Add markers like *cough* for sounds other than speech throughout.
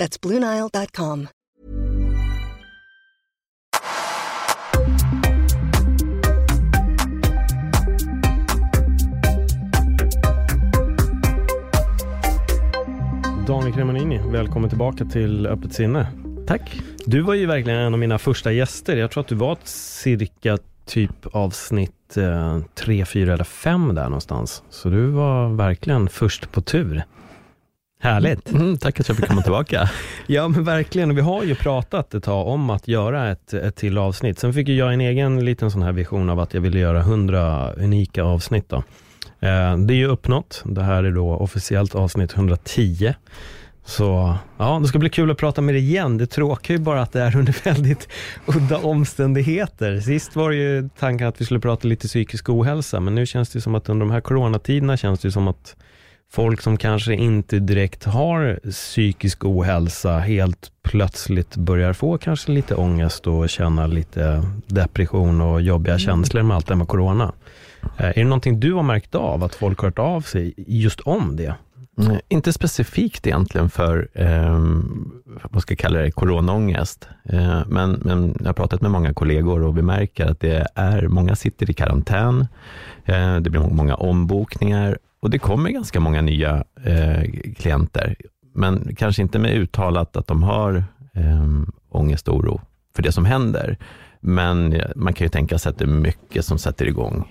That's BlueNile.com. Daniel Cremanini, välkommen tillbaka till Öppet sinne. Tack. Du var ju verkligen en av mina första gäster. Jag tror att du var ett cirka typ avsnitt eh, tre, fyra eller fem där någonstans. Så du var verkligen först på tur. Härligt. Mm, tack att jag fick komma tillbaka. *laughs* ja men verkligen, vi har ju pratat ett tag om att göra ett, ett till avsnitt. Sen fick jag en egen liten sån här vision av att jag ville göra hundra unika avsnitt. Då. Eh, det är ju uppnått. Det här är då officiellt avsnitt 110. Så ja, det ska bli kul att prata med dig igen. Det tråkiga är ju bara att det är under *laughs* väldigt udda omständigheter. Sist var det ju tanken att vi skulle prata lite psykisk ohälsa, men nu känns det som att under de här coronatiderna känns det som att folk som kanske inte direkt har psykisk ohälsa helt plötsligt börjar få kanske lite ångest och känna lite depression och jobbiga mm. känslor med allt det med corona. Eh, är det någonting du har märkt av, att folk har hört av sig just om det? Mm, inte specifikt egentligen för, eh, vad ska jag kalla det, coronaångest. Eh, men, men jag har pratat med många kollegor och vi märker att det är, många sitter i karantän, eh, det blir många ombokningar och det kommer ganska många nya eh, klienter. Men kanske inte med uttalat att de har eh, ångest och oro för det som händer. Men man kan ju tänka sig att det är mycket som sätter igång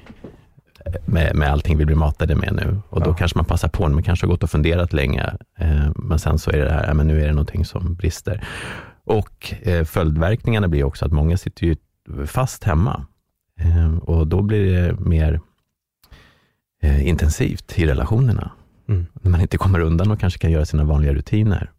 med, med allting vi blir matade med nu. Och då ja. kanske man passar på, man kanske har gått och funderat länge, eh, men sen så är det här, men nu är det någonting som brister. Och eh, följdverkningarna blir också att många sitter ju fast hemma eh, och då blir det mer eh, intensivt i relationerna. Mm. När man inte kommer undan och kanske kan göra sina vanliga rutiner.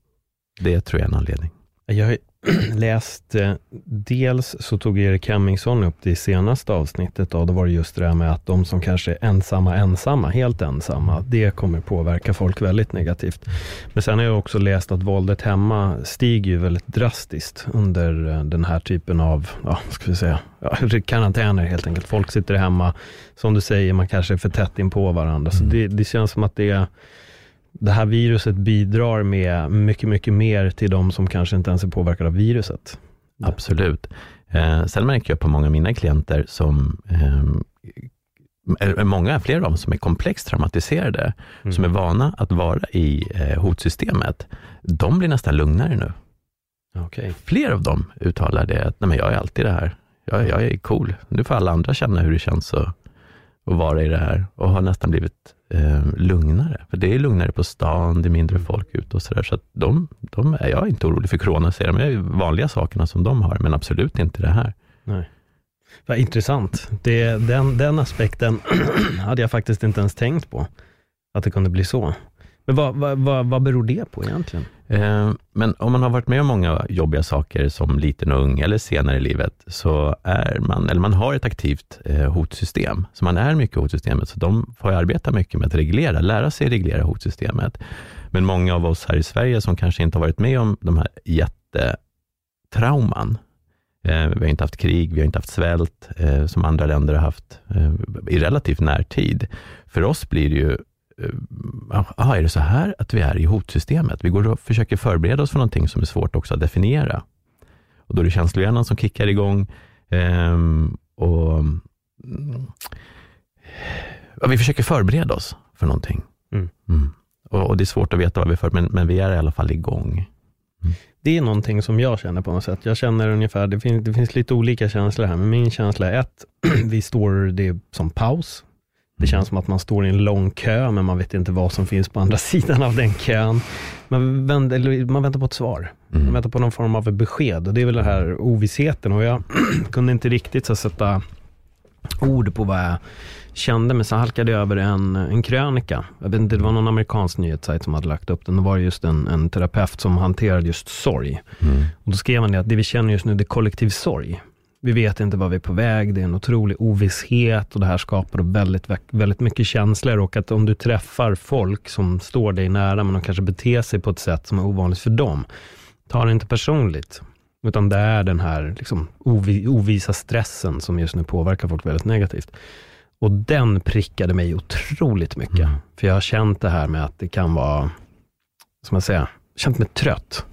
Det tror jag är en anledning. Jag *clears throat* läst, eh, dels så tog Erik Hemmingsson upp det i senaste avsnittet och då var det just det där med att de som kanske är ensamma, ensamma, helt ensamma, det kommer påverka folk väldigt negativt. Men sen har jag också läst att våldet hemma stiger ju väldigt drastiskt under eh, den här typen av, ja, ska vi säga, ja, *laughs* karantäner helt enkelt. Folk sitter hemma, som du säger, man kanske är för tätt in på varandra. Så mm. det, det känns som att det är det här viruset bidrar med mycket, mycket mer till de som kanske inte ens är påverkade av viruset. Absolut. Eh, sen märker jag på många av mina klienter som eh, många, fler av dem som är komplext traumatiserade, mm. som är vana att vara i eh, hotsystemet, de blir nästan lugnare nu. Okay. Fler av dem uttalar det, att Nej, men jag är alltid det här. Jag, jag är cool. Nu får alla andra känna hur det känns att, att vara i det här och har nästan blivit eh, lugnare. För det är lugnare på stan, det är mindre folk ute och sådär. Så att de, de är, jag inte orolig för corona, säger de. Det är vanliga sakerna som de har, men absolut inte det här. Nej. Vad intressant. Det, den, den aspekten *clears throat* hade jag faktiskt inte ens tänkt på, att det kunde bli så. Men vad, vad, vad, vad beror det på egentligen? Eh, men om man har varit med om många jobbiga saker som liten och ung eller senare i livet, så är man, eller man har ett aktivt eh, hotsystem. Så man är mycket i hotsystemet, så de får arbeta mycket med att reglera, lära sig reglera hotsystemet. Men många av oss här i Sverige som kanske inte har varit med om de här jättetrauman, eh, vi har inte haft krig, vi har inte haft svält, eh, som andra länder har haft eh, i relativt närtid. För oss blir det ju aha, är det så här att vi är i hotsystemet? Vi går och försöker förbereda oss för någonting som är svårt också att definiera. Och då är det känslohjärnan som kickar igång. Um, och, ja, vi försöker förbereda oss för någonting. Mm. Mm. Och, och, det är svårt att veta vad vi för, men, men vi är i alla fall igång. Mm. Det är någonting som jag känner på något sätt. Jag känner ungefär, det finns, det finns lite olika känslor här, men min känsla är ett, *clears throat* vi står det som paus. Det känns som att man står i en lång kö, men man vet inte vad som finns på andra *laughs* sidan av den kön. Man, vänder, man väntar på ett svar. Mm. Man väntar på någon form av besked och det är väl den här ovissheten och jag *clears throat* kunde inte riktigt så sätta ord på vad jag kände, men så halkade jag över en, en krönika. Jag vet inte, det var någon amerikansk nyhetssajt som hade lagt upp den. Det var just en, en terapeut som hanterade just sorg. Mm. Och då skrev han det att det vi känner just nu, det är kollektiv sorg. Vi vet inte vad vi är på väg, det är en otrolig ovisshet och det här skapar väldigt, väldigt mycket känslor och att om du träffar folk som står dig nära, men de kanske beter sig på ett sätt som är ovanligt för dem, ta det inte personligt. Utan det är den här liksom, ovisa stressen som just nu påverkar folk väldigt negativt. Och den prickade mig otroligt mycket. Mm. För jag har känt det här med att det kan vara, som jag säger, känt mig trött.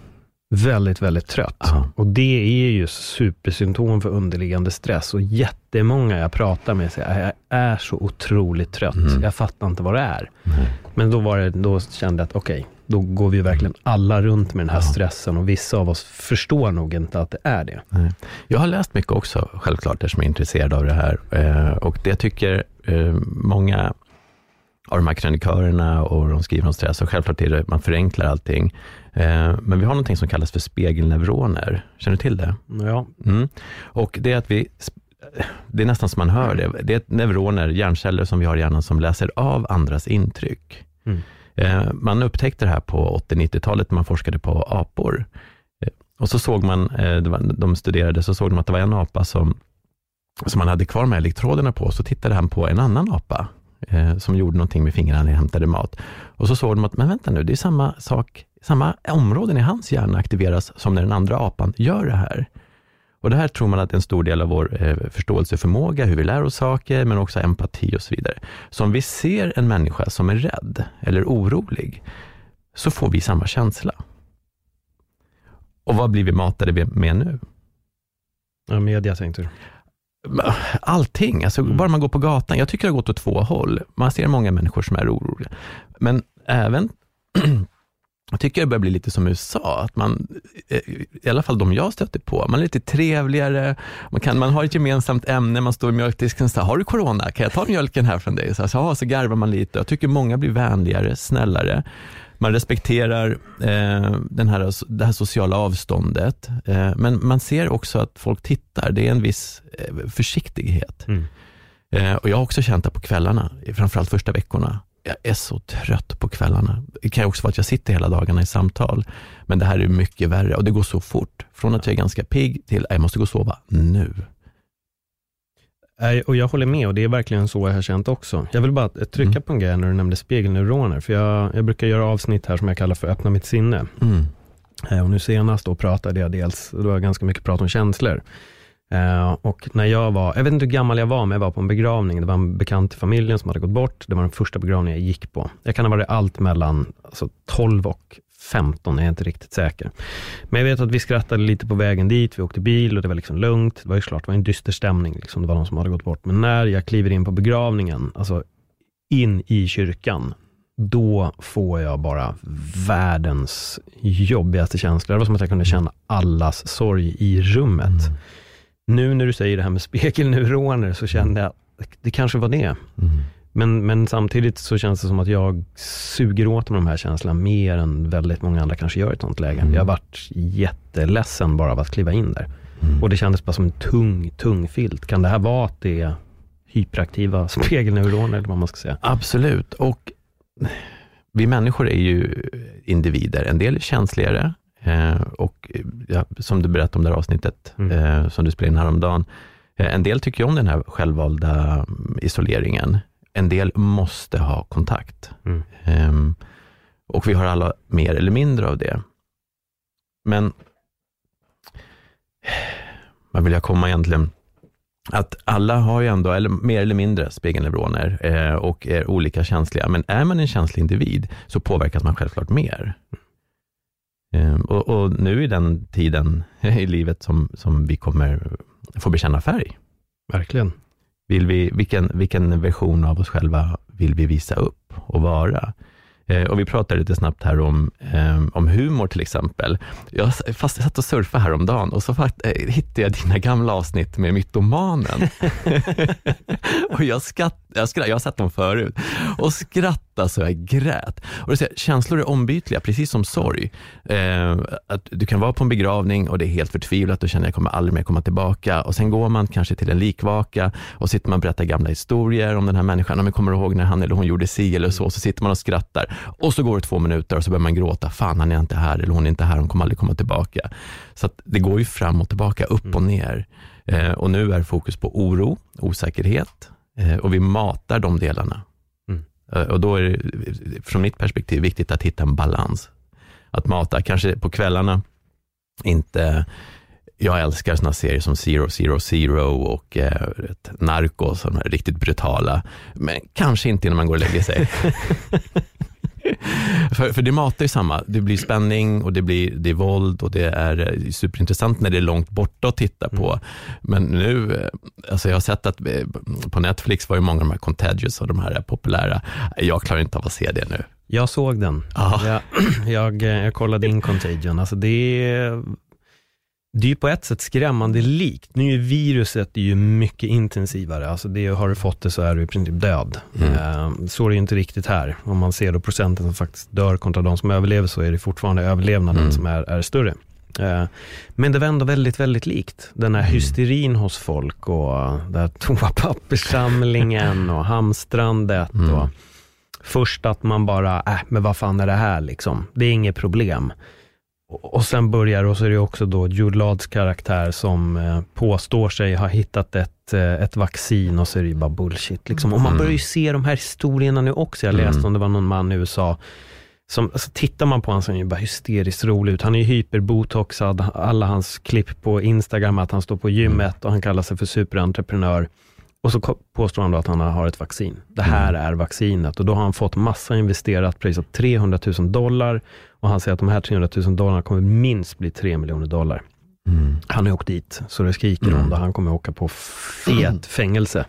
Väldigt, väldigt trött. Aha. Och det är ju supersymptom för underliggande stress. Och jättemånga jag pratar med säger, jag är så otroligt trött. Mm. Jag fattar inte vad det är. Mm. Men då, var det, då kände jag att okej, okay, då går vi verkligen alla runt med den här ja. stressen och vissa av oss förstår nog inte att det är det. Nej. Jag har läst mycket också, självklart, eftersom jag är intresserad av det här. Eh, och det tycker eh, många av de här krönikörerna och de skriver om stress och självklart är det, man förenklar allting. Eh, men vi har någonting som kallas för spegelneuroner. Känner du till det? Ja. Mm. Och det är att vi det är nästan som man hör det. Det är neuroner, hjärnceller som vi har i hjärnan som läser av andras intryck. Mm. Eh, man upptäckte det här på 80-90-talet när man forskade på apor. Eh, och så såg man, de studerade, så såg de att det var en apa som, som man hade kvar med elektroderna på, så tittade han på en annan apa som gjorde någonting med fingrarna när han hämtade mat. Och så såg de att, men vänta nu, det är samma sak, samma områden i hans hjärna aktiveras som när den andra apan gör det här. Och det här tror man att är en stor del av vår eh, förståelseförmåga, hur vi lär oss saker, men också empati och så vidare. Så om vi ser en människa som är rädd eller orolig, så får vi samma känsla. Och vad blir vi matade med nu? Ja, media tänkte du? allting, alltså mm. bara man går på gatan. Jag tycker det har gått åt två håll. Man ser många människor som är oroliga. Men även, *clears throat* jag tycker det börjar bli lite som USA, att man, eh, i alla fall de jag stöter på, man är lite trevligare, man, kan, man har ett gemensamt ämne, man står i mjölkdisken, så har du corona? Kan jag ta mjölken här från dig? Så, så, så garvar man lite. Jag tycker många blir vänligare, snällare. Man respekterar eh, den här, det här sociala avståndet, eh, men man ser också att folk tittar. Det är en viss eh, försiktighet. Mm. Eh, och Jag har också känt det på kvällarna, framförallt första veckorna. Jag är så trött på kvällarna. Det kan också vara att jag sitter hela dagarna i samtal, men det här är mycket värre och det går så fort. Från att jag är ganska pigg till att jag måste gå och sova nu. Och jag håller med och det är verkligen så jag har känt också. Jag vill bara trycka mm. på en grej när du nämnde spegelneuroner, för jag, jag brukar göra avsnitt här som jag kallar för öppna mitt sinne. Mm. Eh, och nu senast då pratade jag dels, då var ganska mycket prat om känslor. Uh, och när jag var, jag vet inte hur gammal jag var, men jag var på en begravning. Det var en bekant i familjen som hade gått bort. Det var den första begravningen jag gick på. Jag kan ha varit allt mellan alltså, 12 och 15, jag är inte riktigt säker. Men jag vet att vi skrattade lite på vägen dit, vi åkte bil och det var liksom lugnt. Det var ju klart, det var en dyster stämning, liksom. det var någon som hade gått bort. Men när jag kliver in på begravningen, alltså in i kyrkan, då får jag bara världens jobbigaste känsla. Det var som att jag kunde känna allas sorg i rummet. Mm. Nu när du säger det här med spegelneuroner, så kände jag, att det kanske var det. Mm. Men, men samtidigt så känns det som att jag suger åt mig de här känslorna mer än väldigt många andra kanske gör i ett sånt läge. Mm. Jag har varit jätteledsen bara av att kliva in där. Mm. Och det kändes bara som en tung, tung filt. Kan det här vara att det är hyperaktiva spegelneuroner, eller vad man ska säga? Absolut. Och vi människor är ju individer. En del är känsligare. Eh, och ja, som du berättade om det här avsnittet, mm. eh, som du spelade in häromdagen. Eh, en del tycker om den här självvalda mm, isoleringen en del måste ha kontakt. Mm. Um, och vi har alla mer eller mindre av det. Men vad vill jag komma egentligen? Att alla har ju ändå, eller mer eller mindre, spegelneuroner eh, och är olika känsliga. Men är man en känslig individ så påverkas man självklart mer. Eh, och, och, nu är den tiden *laughs* i livet som, som vi kommer få bekänna färg. Verkligen. Vill vi, vilken, vilken version av oss själva vill vi visa upp och vara? Eh, och vi pratade lite snabbt här om, eh, om humor till exempel. Jag, fast jag satt och surfade häromdagen och så eh, hittade jag dina gamla avsnitt med mytomanen. *laughs* *laughs* och jag, skatt, Jag, skratt, jag har sett dem förut. Och skratta så jag grät. Och det, känslor är ombytliga, precis som sorg. Eh, att du kan vara på en begravning och det är helt förtvivlat och känner att jag kommer aldrig mer komma tillbaka. Och sen går man kanske till en likvaka och sitter man och berättar gamla historier om den här människan. Om jag kommer ihåg när han eller hon gjorde si eller så, så sitter man och skrattar. Och så går det två minuter och så börjar man gråta. Fan, han är inte här eller hon är inte här, hon kommer aldrig komma tillbaka. Så det går ju fram och tillbaka, upp och mm. ner. Eh, och nu är fokus på oro, osäkerhet och vi matar de delarna. Mm. Eh, och då är det från mitt perspektiv viktigt att hitta en balans. Att mata, kanske på kvällarna, inte jag älskar sådana serier som Zero Zero Zero och eh, Narcos, sådana riktigt brutala, men kanske inte innan man går och lägger sig. *laughs* för, för det matar ju samma. Det blir spänning och det blir det är våld och det är eh, superintressant när det är långt borta att titta på. Mm. Men nu, eh, alltså jag har sett att eh, på Netflix var ju många av de här Contagious och de här populära. Jag klarar inte av att se det nu. Jag såg den. Jag, *clears throat* jag, jag kollade in Contagion. Alltså det är det är ju på ett sätt skrämmande likt. Nu är viruset ju mycket intensivare. Alltså det, har du fått det så är du i princip död. Mm. Uh, så är det inte riktigt här. Om man ser då procenten som faktiskt dör kontra de som överlever så är det fortfarande överlevnaden mm. som är, är större. Uh, men det var ändå väldigt, väldigt likt. Den här mm. hysterin hos folk och den här *laughs* toapapperssamlingen och hamstrandet. Mm. Och först att man bara, äh, men vad fan är det här liksom? Det är inget problem. Och sen börjar, och så är det också då Jude karaktär som eh, påstår sig ha hittat ett, eh, ett vaccin och så är det ju bara bullshit. Liksom. Och man mm. börjar ju se de här historierna nu också. Jag läste mm. om det var någon man i USA som, alltså, tittar man på honom så är han ju bara hysteriskt rolig ut. Han är ju hyperbotoxad, alla hans klipp på Instagram, att han står på gymmet och han kallar sig för superentreprenör. Och så påstår han då att han har ett vaccin. Det här mm. är vaccinet och då har han fått massa investerat, av 300 000 dollar och han säger att de här 300 000 dollarna kommer minst bli 3 miljoner dollar. Mm. Han har åkt dit, så det skriker mm. om det. Han kommer åka på fet mm. *clears throat* fängelse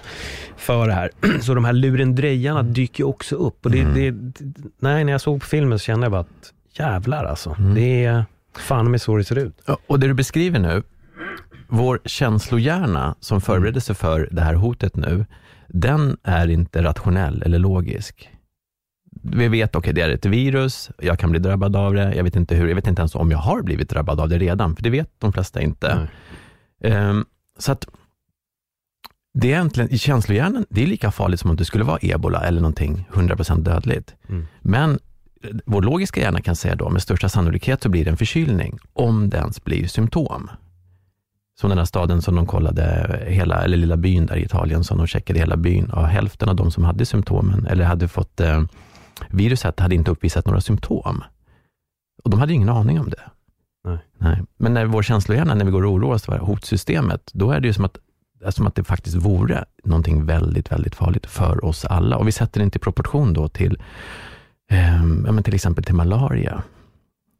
för det här. *clears throat* Så de här lurendrejarna dyker också upp. Och det, mm. det, nej, när jag såg på filmen så kände jag bara att jävlar alltså. Mm. Det är fan med så det ser ut. Och det du beskriver nu, vår känslohjärna som förbereder sig för det här hotet nu, den är inte rationell eller logisk vi vet, okej, okay, det är ett virus, jag kan bli drabbad av det, jag vet inte hur, jag vet inte ens om jag har blivit drabbad av det redan, för det vet de flesta inte. Um, så att det är egentligen, i känslohjärnan, det är lika farligt som om det skulle vara ebola eller någonting 100% dödligt. Mm. Men vår logiska hjärna kan säga då, med största sannolikhet så blir det en förkylning, om det ens blir symptom. Som den här staden som de kollade, hela, eller lilla byn där i Italien, som de checkade hela byn, och hälften av de som hade symptomen, eller hade fått eh, viruset hade inte uppvisat några symptom. Och de hade ingen aning om det. Nej. Nej. Men när vår känslohjärna, när vi går och oroar oss för hotsystemet, då är det ju som att, som att det faktiskt vore någonting väldigt, väldigt farligt för oss alla. Och vi sätter det inte i proportion då till, eh, men till exempel till malaria.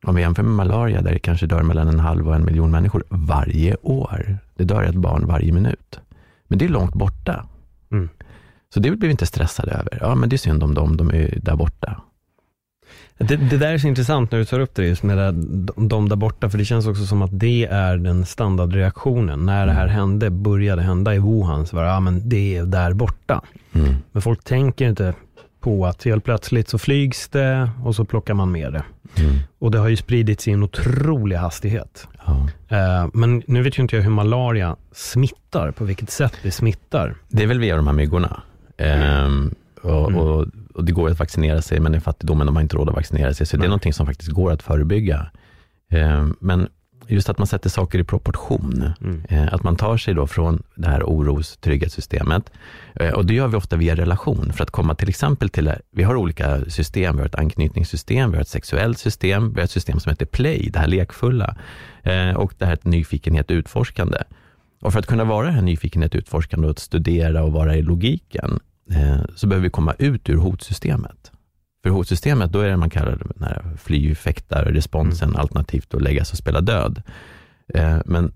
Om vi jämför med malaria, där det kanske dör mellan en halv och en miljon människor varje år. Det dör ett barn varje minut. Men det är långt borta. Mm. Så det blir vi inte stressade över. Ja, men det är synd om dem, de är där borta. Det, det, där är så intressant när du tar upp det just med det, de där borta, för det känns också som att det är den standardreaktionen. När det här mm. hände, började hända i Wuhan, så var det, ja men det är där borta. Mm. Men folk tänker inte på att helt plötsligt så flygs det och så plockar man med det. Mm. Och det har ju spridits i en otrolig hastighet. Ja. Uh, men nu vet ju inte jag hur malaria smittar, på vilket sätt det smittar. Det är väl via de här myggorna. Och, mm. och, och, det går att vaccinera sig, men i fattigdomen de har inte råd att vaccinera sig. Så Nej. det är någonting som faktiskt går att förebygga. Um, men just att man sätter saker i proportion. Mm. Uh, att man tar sig då från det här oros trygghetssystemet. Uh, och det gör vi ofta via relation. För att komma till exempel till, vi har olika system. Vi har ett anknytningssystem, vi har ett sexuellt system, vi har ett system som heter play, det här lekfulla. Uh, och det här nyfikenhet utforskande. Och för att kunna vara det här nyfikenhet utforskande och att studera och vara i logiken, Eh, så behöver vi komma ut ur hotsystemet. För hotsystemet, då är det man kallar den här fly, fäktar, responsen, mm. alternativt att lägga sig och spela död. Eh, men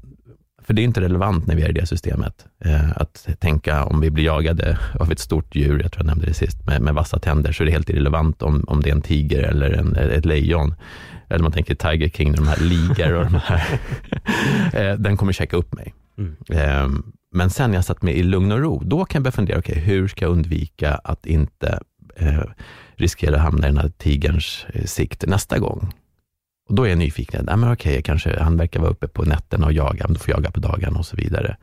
för det är inte relevant när vi är i det systemet, eh, att tänka om vi blir jagade *laughs* av ett stort djur, jag tror jag nämnde det sist, med, med vassa tänder, så är det helt irrelevant om, om det är en tiger eller en, ett lejon. Eller man tänker Tiger King, de här ligor och de här, *laughs* *laughs* den kommer checka upp mig. Mm men sen när jag satt mig i lugn och ro, då kan jag börja fundera, okay, hur ska jag undvika att inte eh, riskera att hamna i den här tigerns eh, sikt nästa gång? Och då är jag nyfiken. Ja, men okej, kanske han verkar vara uppe på nätterna och jaga, men då får jag jaga på dagarna och så vidare.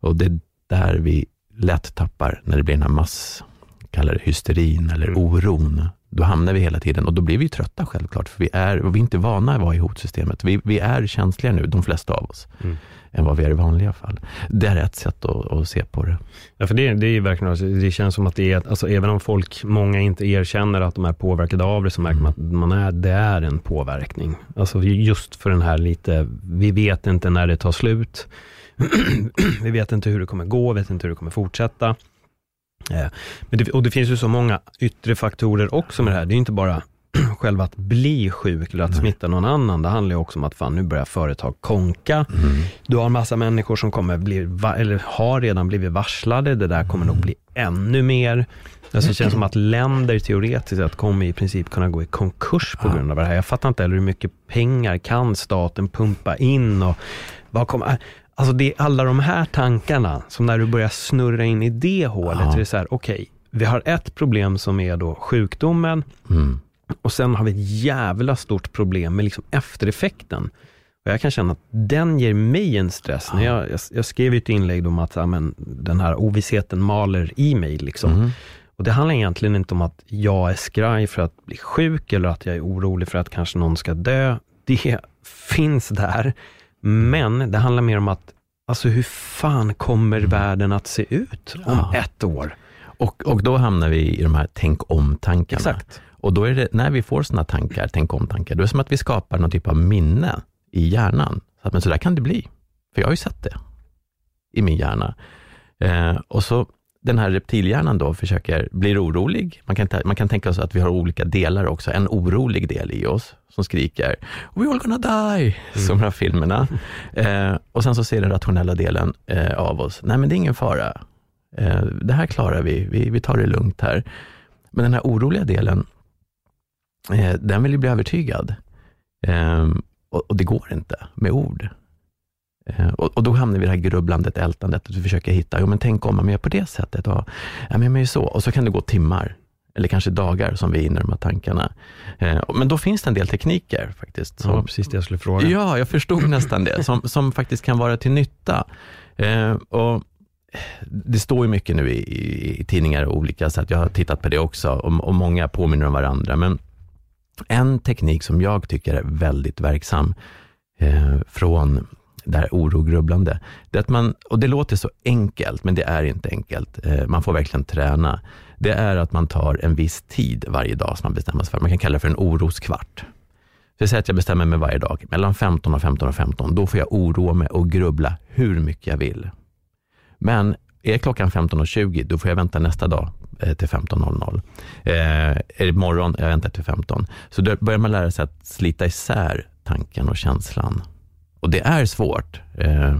Och det är där vi lätt tappar, när det blir den här mass, kallar det hysterin eller oron. Då hamnar vi hela tiden och då blir vi trötta självklart, för vi är, och vi är inte vana att vara i hotsystemet. Vi, vi är känsliga nu, de flesta av oss. Mm än vad vi är i vanliga fall. Det är ett sätt att, att se på det. Ja, för det, det är verkligen, det känns som att det är, alltså, även om folk, många inte erkänner att de är påverkade av det, så märker man att man är, det är en påverkning. Alltså just för den här lite, vi vet inte när det tar slut. *clears throat* vi vet inte hur det kommer gå, vet inte hur det kommer fortsätta. Eh, men det, och det finns ju så många yttre faktorer också med det här. Det är inte bara *clears throat* själva att bli sjuk eller att smitta någon annan. Det handlar ju också om att fan, nu börjar företag konka. Mm. Du har en massa människor som kommer bli, eller har redan blivit varslade. Det där kommer nog bli ännu mer. Alltså det känns som att länder teoretiskt sett kommer i princip kunna gå i konkurs på grund av det här. Jag fattar inte heller hur mycket pengar kan staten pumpa in och vad kommer... Alltså det är alla de här tankarna, som när du börjar snurra in i det hålet, ja. är det så här, okej, okay, vi har ett problem som är då sjukdomen, mm. Och sen har vi ett jävla stort problem med liksom eftereffekten. Och jag kan känna att den ger mig en stress. Ja. När jag, jag, jag skrev ett inlägg om att ja, men, den här ovissheten maler i mig. Liksom. Mm. Och det handlar egentligen inte om att jag är skraj för att bli sjuk eller att jag är orolig för att kanske någon ska dö. Det *laughs* finns där. Men det handlar mer om att, alltså hur fan kommer mm. världen att se ut om ja. ett år? Och, och då hamnar vi i de här tänk om-tankarna. Exakt. Och då är det, när vi får sådana tankar, tänk om-tankar, då är det som att vi skapar någon typ av minne i hjärnan. Så att, men så där kan det bli. För jag har ju sett det i min hjärna. Eh, och så den här reptilhjärnan då försöker, blir orolig. Man kan, man kan tänka sig att vi har olika delar också. En orolig del i oss som skriker We all gonna die, mm. som de här filmerna. Eh, och sen så ser den rationella delen eh, av oss, nej men det är ingen fara. Eh, det här klarar vi. vi, vi tar det lugnt här. Men den här oroliga delen, eh, den vill ju bli övertygad. Eh, och, och, det går inte med ord. Eh, och, och, då hamnar vi i det här grubblandet, ältandet, att vi försöker hitta, jo men tänk om man gör på det sättet, och, ja men gör så. Och så kan det gå timmar, eller kanske dagar som vi är inne i de här tankarna. Eh, men då finns det en del tekniker faktiskt. Som, ja, precis det jag skulle fråga. Ja, jag förstod nästan det, som, som faktiskt kan vara till nytta. Eh, och det står ju mycket nu i, i, i tidningar och olika sätt, jag har tittat på det också, och, och många påminner om varandra. Men en teknik som jag tycker är väldigt verksam eh, från det här orogrubblande, det är att man, och det låter så enkelt, men det är inte enkelt. Eh, man får verkligen träna. Det är att man tar en viss tid varje dag som man bestämmer sig för. Man kan kalla det för en oroskvart. Så säger att jag bestämmer mig varje dag, mellan 15 och 15 och 15, då får jag oroa mig och grubbla hur mycket jag vill. Men är klockan 15.20, då får jag vänta nästa dag Eh, till 15.00. Eh, morgon, jag väntar till 15. Så då börjar man lära sig att slita isär tanken och känslan. Och det är svårt. Eh,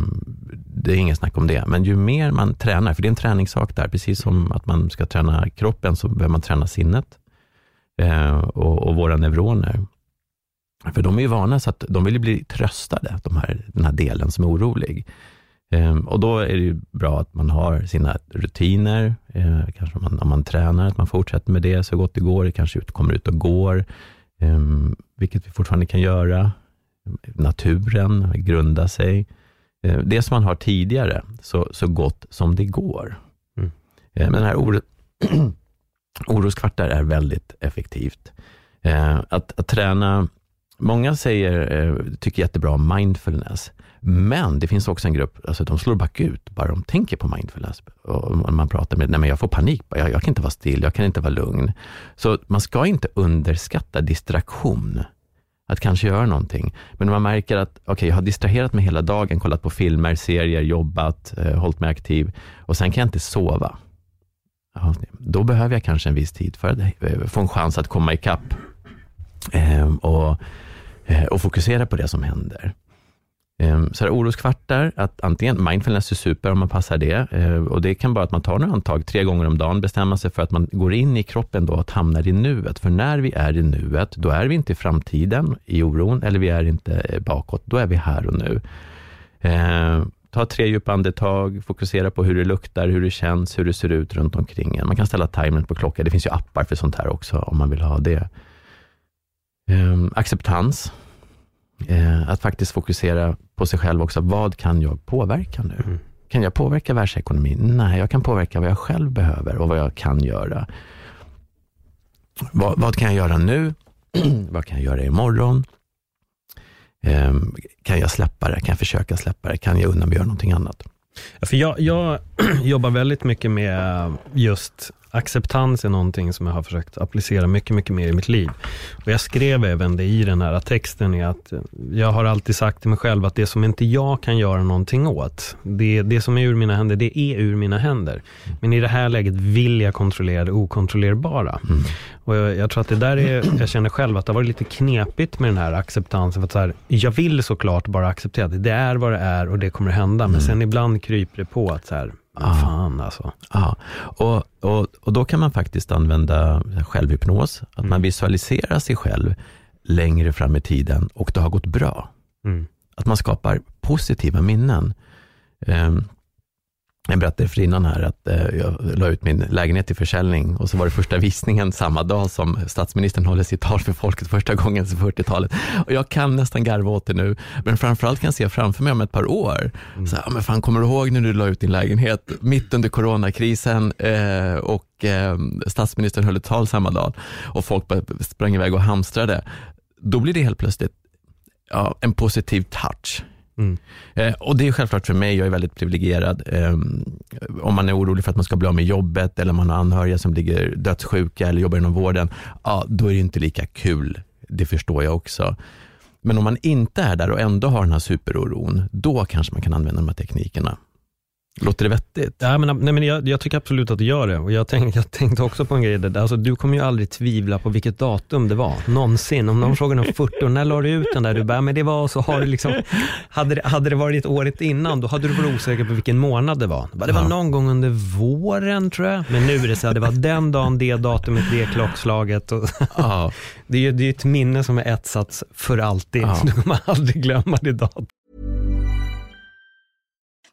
det är inget snack om det. Men ju mer man tränar, för det är en träningssak där, precis som att man ska träna kroppen, så behöver man träna sinnet eh, och, och våra neuroner. För de är ju vana, så att de vill bli tröstade, de här, den här delen som är orolig. Ehm, och då är det ju bra att man har sina rutiner, eh, kanske man, om man tränar, att man fortsätter med det så gott det går, kanske ut, kommer ut och går, ehm, vilket vi fortfarande kan göra. Naturen, grunda sig. Ehm, det som man har tidigare, så, så gott som det går. Mm. Men den här oro, *clears throat* oroskvartar är väldigt effektivt. Att, att träna, många säger, eh, tycker jättebra om mindfulness. Men det finns också en grupp, alltså de slår bakut bara de tänker på mindfulness. Och man pratar med, nej men jag får panik, jag, jag kan inte vara still, jag kan inte vara lugn. Så man ska inte underskatta distraktion att kanske göra någonting. Men om man märker att, okej, okay, jag har distraherat mig hela dagen, kollat på filmer, serier, jobbat, eh, hållit mig aktiv och sen kan jag inte sova. Ja, då behöver jag kanske en viss tid för att eh, få en chans att komma ikapp eh, och, Eh, och fokusera på det som händer. Ehm, så här, oroskvartar, att antingen mindfulness är super om man passar det. Eh, och det kan vara att man tar några andetag tre gånger om dagen, bestämma sig för att man går in i kroppen då och hamnar i nuet. För när vi är i nuet, då är vi inte i framtiden i oron, eller vi är inte eh, bakåt, då är vi här och nu. Ehm, ta tre djupa andetag, fokusera på hur det luktar, hur det känns, hur det ser ut runt omkring en. Man kan ställa timern på klockan. Det finns ju appar för sånt här också om man vill ha det. Um, acceptans. Uh, att faktiskt fokusera på sig själv också. Vad kan jag påverka nu? Mm. Kan jag påverka världsekonomin? Nej, jag kan påverka vad jag själv behöver och vad jag kan göra. Vad, vad kan jag göra nu? *clears throat* vad kan jag göra imorgon? Um, kan jag släppa det? Kan jag försöka släppa det? Kan jag unna mig göra någonting annat? För jag, jag *clears throat* jobbar väldigt mycket med just acceptans är någonting som jag har försökt applicera mycket, mycket mer i mitt liv. Och jag skrev även det i den här texten, är att jag har alltid sagt till mig själv att det som inte jag kan göra någonting åt, det, det som är ur mina händer, det är ur mina händer. Men i det här läget vill jag kontrollera det okontrollerbara. Mm. Och jag, jag, tror att det där är, jag känner själv att det har varit lite knepigt med den här acceptansen. För att så här, jag vill såklart bara acceptera att det är vad det är och det kommer att hända. Men mm. sen ibland kryper det på att så här, Ah. Fan alltså. Ja, och, och, och då kan man faktiskt använda självhypnos, att mm. man visualiserar sig själv längre fram i tiden och det har gått bra. Mm. Att man skapar positiva minnen. Um, jag berättade för innan här att eh, jag la ut min lägenhet till försäljning och så var det första visningen samma dag som statsministern håller sitt tal för folket första gången sedan 40-talet. Och jag kan nästan garva åt det nu, men framförallt kan jag se framför mig om ett par år. Mm. Så, ja, men fan, kommer du ihåg när du la ut din lägenhet mitt under coronakrisen eh, och eh, statsministern höll ett tal samma dag och folk sprang iväg och hamstrade. Då blir det helt plötsligt ja, en positiv touch Mm. Eh, och det är självklart för mig, jag är väldigt privilegierad. Eh, om man är orolig för att man ska bli av med jobbet eller om man har anhöriga som ligger dödssjuka eller jobbar inom vården, ja, då är det inte lika kul. Det förstår jag också. Men om man inte är där och ändå har den här superoron, då kanske man kan använda de här teknikerna. Låter det vettigt? Ja, men, nej, men jag, jag, tycker absolut att det gör det. Och jag, tänk, jag tänkte också på en grej, där, alltså, du kommer ju aldrig tvivla på vilket datum det var, någonsin. Om någon frågar om *laughs* 40, när la du ut den där? Du bara, men det var så har det liksom, hade, det, hade det varit året innan, då hade du varit osäker på vilken månad det var. Det var ja. någon gång under våren tror jag, men nu är det så här, det var den dagen, det datumet, det klockslaget. Och, *laughs* ja. det, är det är ett minne som är etsats för alltid, ja. du kommer aldrig glömma det datumet.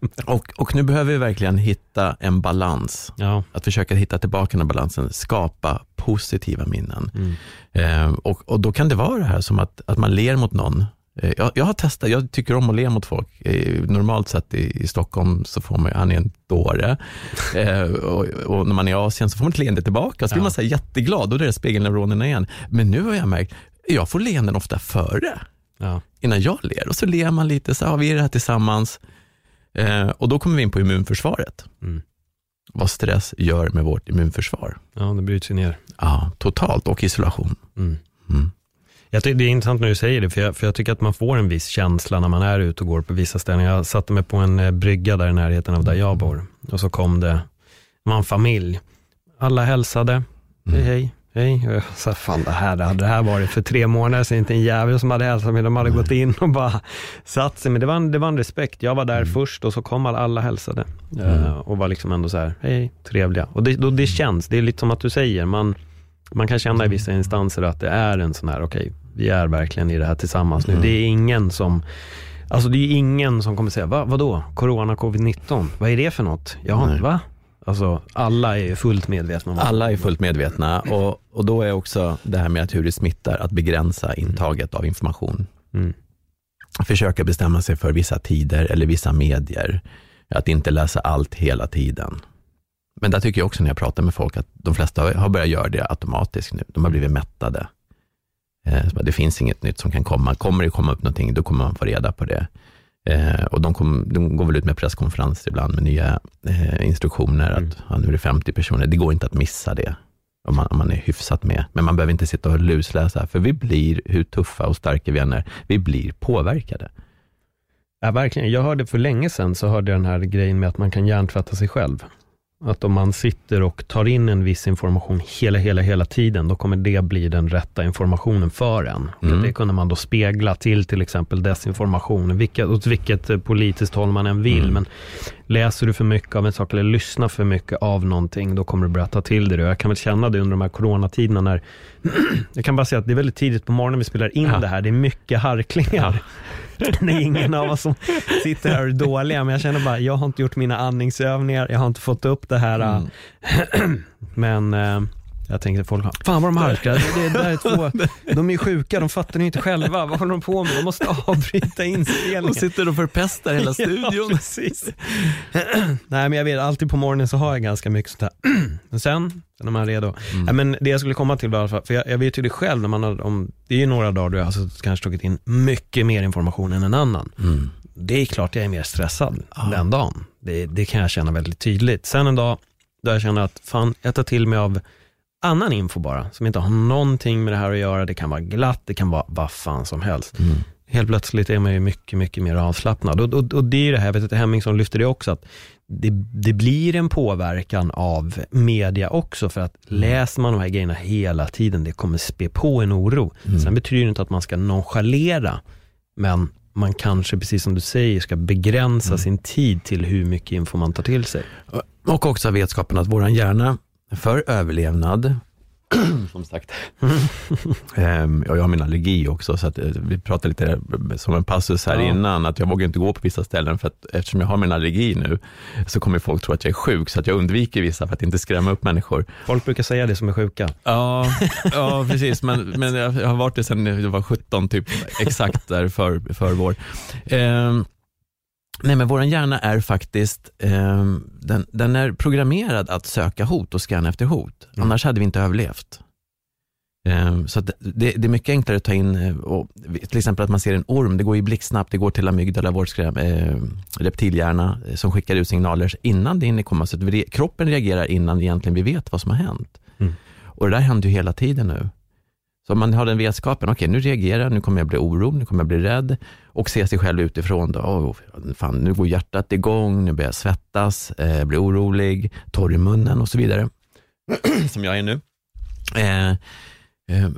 *laughs* Och, och nu behöver vi verkligen hitta en balans. Ja. Att försöka hitta tillbaka den balansen, skapa positiva minnen. Mm. Eh, och, och då kan det vara det här som att, att man ler mot någon. Eh, jag, jag, har testat, jag tycker om att le mot folk. Eh, normalt sett i, i, Stockholm så får man, han är en dåre. *laughs* Eh, och, och, när man är i Asien så får man ett leende tillbaka. Så blir man så jätteglad, då är det spegelneuronerna igen. Men nu har jag märkt, jag får leenden ofta före. Ja. Innan jag ler. Och så ler man lite, så har vi är det här tillsammans. Eh, och då kommer vi in på immunförsvaret. Mm. Vad stress gör med vårt immunförsvar. Ja, det bryts ju ner. Ja, totalt och isolation. Mm. Mm. Jag tycker det är intressant när du säger det, för jag, för jag tycker att man får en viss känsla när man är ute och går på vissa ställen. Jag satte mig på en eh, brygga där i närheten av där jag bor och så kom det, var en familj. Alla hälsade, hej mm. Hej, Hej, jag sa fan det här, hade det här varit för tre månader sedan, inte en jävel som hade hälsat mig, de hade gått in och bara satt sig. Men det var en, det var en respekt, jag var där mm. först och så kom alla, alla hälsade. Mm. Uh, och var liksom ändå så här, hej, trevliga. Och det, då, det känns, det är lite som att du säger, man, man kan känna i vissa instanser att det är en sån här, okej, okay, vi är verkligen i det här tillsammans nu. Mm. Det är ingen som Alltså det är ingen som kommer säga, Va, vadå, corona, covid-19, vad är det för något? Ja, va? Alltså, alla är ju fullt medvetna om det. Alla är fullt medvetna och, och då är också det här med att hur det smittar, att begränsa intaget av information. Mm. Försöka bestämma sig för vissa tider eller vissa medier. Att inte läsa allt hela tiden. Men där tycker jag också när jag pratar med folk att de flesta har börjat göra det automatiskt nu. De har blivit mättade. Eh, det finns inget nytt som kan komma. Kommer det komma upp någonting, då kommer man få reda på det. Eh, och de, kom, de, går väl ut med presskonferenser ibland med nya eh, instruktioner att mm. ja, nu är det 50 personer. Det går inte att missa det om man, om man är hyfsat med. Men man behöver inte sitta och lusläsa, för vi blir, hur tuffa och starka vi än är, vi blir påverkade. Ja, verkligen. Jag hörde för länge sedan, så hörde jag den här grejen med att man kan hjärntvätta sig själv. Att om man sitter och tar in en viss information hela, hela, hela tiden, då kommer det bli den rätta informationen för en. Mm. Det kunde man då spegla till till exempel desinformation, vilket, åt vilket politiskt håll man än vill. Mm. Men läser du för mycket av en sak eller lyssnar för mycket av någonting, då kommer du börja ta till det. Jag kan väl känna det under de här coronatiderna när, *clears throat* jag kan bara säga att det är väldigt tidigt på morgonen vi spelar in ja. det här. Det är mycket harklingar. Ja. *laughs* det är ingen av oss som sitter här och är dåliga, men jag känner bara, jag har inte gjort mina andningsövningar, jag har inte fått upp det här. Mm. *clears throat* men äh, jag tänkte folk, fan vad de harklar, det, det, där är två, *laughs* de är sjuka, de fattar ju inte själva, vad håller de på med? De måste avbryta inspelningen. De sitter och förpestar hela *laughs* studion. ja, precis. *clears throat* Nej men jag vet, alltid på morgonen så har jag ganska mycket sånt här. *clears throat* Men sen, man är redo. Mm. Ja, men det jag skulle komma till var, för jag, jag vet ju det själv, när man har, om, det är ju några dagar jag har kanske tagit in mycket mer information än en annan. Mm. Det är klart jag är mer stressad ah. den dagen. Det, det kan jag känna väldigt tydligt. Sen en dag, då jag känner att fan, jag tar till mig av annan info bara, som inte har någonting med det här att göra. Det kan vara glatt, det kan vara vad fan som helst. Mm. Helt plötsligt är man ju mycket, mycket mer avslappnad. Och, och, och det är det här, jag vet att Hemmingsson lyfter det också, att det, det, blir en påverkan av media också, för att mm. läser man de här grejerna hela tiden, det kommer spä på en oro. Mm. Sen betyder det inte att man ska nonchalera, men man kanske, precis som du säger, ska begränsa mm. sin tid till hur mycket info man tar till sig. Och också vetskapen att våran hjärna för överlevnad, *clears throat* som sagt. *laughs* um, jag har min allergi också, så att, uh, vi pratade lite som en passus här ja. innan, att jag vågar inte gå på vissa ställen, för att eftersom jag har min allergi nu, så kommer folk tro att jag är sjuk, så att jag undviker vissa för att inte skrämma upp människor. Folk brukar säga det som är sjuka. Ja, ja precis, men, men jag, har varit det sedan jag var 17, typ exakt där för, för vår. Um, Nej, men vår hjärna är faktiskt eh, den, den, är programmerad att söka hot och scanna efter hot. Mm. Annars hade vi inte överlevt. Eh, så det, det, är mycket enklare att ta in, eh, och, till exempel att man ser en orm, det går ju blixtsnabbt, det går till amygdala, vår eh, reptilhjärna, eh, som skickar ut signaler innan det hinner komma. Så att vi, kroppen reagerar innan egentligen vi vet vad som har hänt. Mm. Och det där händer ju hela tiden nu. Så man har den vetskapen, okej okay, nu reagerar jag, nu kommer jag bli orolig, nu kommer jag bli rädd och se sig själv utifrån. Då, oh, fan, nu går hjärtat igång, nu börjar jag svettas, eh, blir orolig, torr i munnen och så vidare. *clears throat* Som jag är nu. Eh, eh,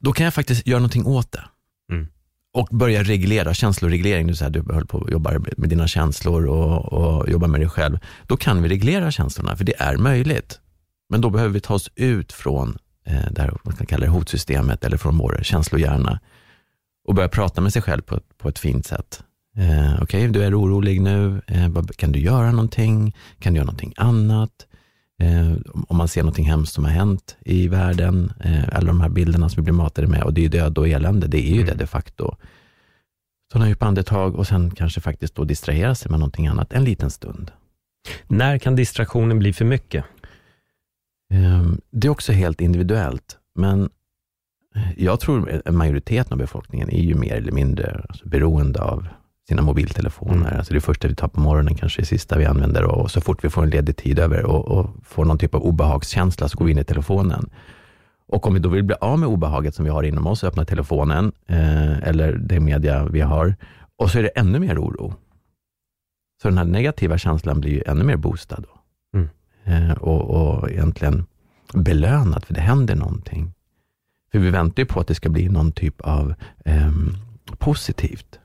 då kan jag faktiskt göra någonting åt det. Mm. Och börja reglera, känsloreglering, du, så här, du höll på att jobba med dina känslor och, och jobba med dig själv. Då kan vi reglera känslorna, för det är möjligt. Men då behöver vi ta oss ut från eh, det här, man kan kalla det hotsystemet eller från vår känslohjärna och börja prata med sig själv på, på ett fint sätt. Eh, Okej, okay, du är orolig nu. Eh, kan du göra någonting? Kan du göra någonting annat? Eh, om man ser någonting hemskt som har hänt i världen, eh, alla de här bilderna som vi blir matade med och det är död och elände, det är ju mm. det de facto. Ta några djupa andetag och sen kanske faktiskt då distrahera sig med någonting annat en liten stund. När kan distraktionen bli för mycket? Ehm, det är också helt individuellt, men jag tror majoriteten av befolkningen är ju mer eller mindre alltså, beroende av sina mobiltelefoner. Mm. Alltså det första vi tar på morgonen kanske det sista vi använder och så fort vi får en ledig tid över och, och får någon typ av obehagskänsla så går vi in i telefonen. Och om vi då vill bli av med obehaget som vi har inom oss, öppna telefonen eh, eller det media vi har och så är det ännu mer oro. Så den här negativa känslan blir ju ännu mer boostad. Då. Eh, och, och egentligen belönad, för det händer någonting. För vi väntar ju på att det ska bli någon typ av eh, positivt.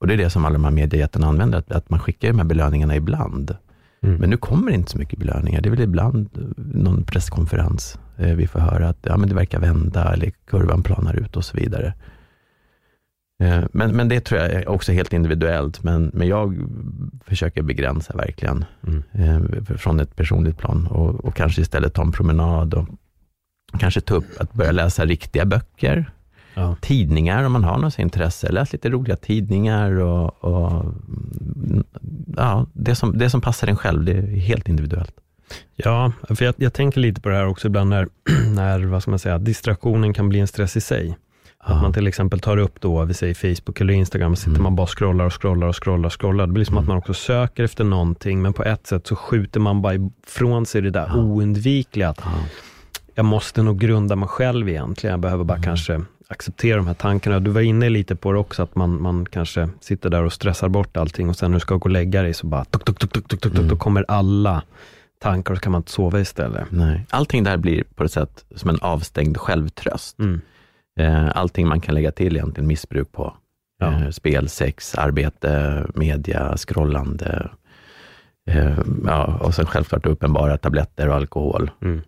Och det är det som alla de här mediejättarna använder, att, att man skickar de här belöningarna ibland. Mm. Men nu kommer det inte så mycket belöningar. Det är väl ibland någon presskonferens eh, vi får höra att ja, men det verkar vända, eller kurvan planar ut och så vidare. Eh, men, men det tror jag är också helt individuellt, men, men jag försöker begränsa verkligen Mm. eh, från ett personligt plan och, och kanske istället ta en promenad och kanske ta upp att börja läsa riktiga böcker, Ja. tidningar om man har något intresse. Läs lite roliga tidningar och, och mm, ja, det, som, det som passar en själv, det är helt individuellt. Ja, för jag, jag tänker lite på det här också ibland när, *clears throat* när vad ska man säga, distraktionen kan bli en stress i sig. Att man till exempel tar upp då, vi säger Facebook eller Instagram, och sitter Mm. man bara och scrollar och scrollar och scrollar och scrollar. Det blir som att man också söker efter någonting, men på ett sätt så skjuter man bara ifrån sig det där Ja. oundvikliga, att Ja. jag måste nog grunda mig själv egentligen. Jag behöver bara Mm. kanske acceptera de här tankarna. Du var inne lite på det också, att man, man kanske sitter där och stressar bort allting och sen när du ska gå och lägga dig så bara tuk, tuk, tuk, tuk, tuk, tuk, Mm. då kommer alla tankar och så kan man inte sova istället. Nej. Allting där blir på ett sätt som en avstängd självtröst. Mm. Eh, Allting man kan lägga till egentligen missbruk på. Ja. Eh, Spel, sex, arbete, media, scrollande. Eh, Ja, och sen självklart uppenbara tabletter och alkohol. Mm.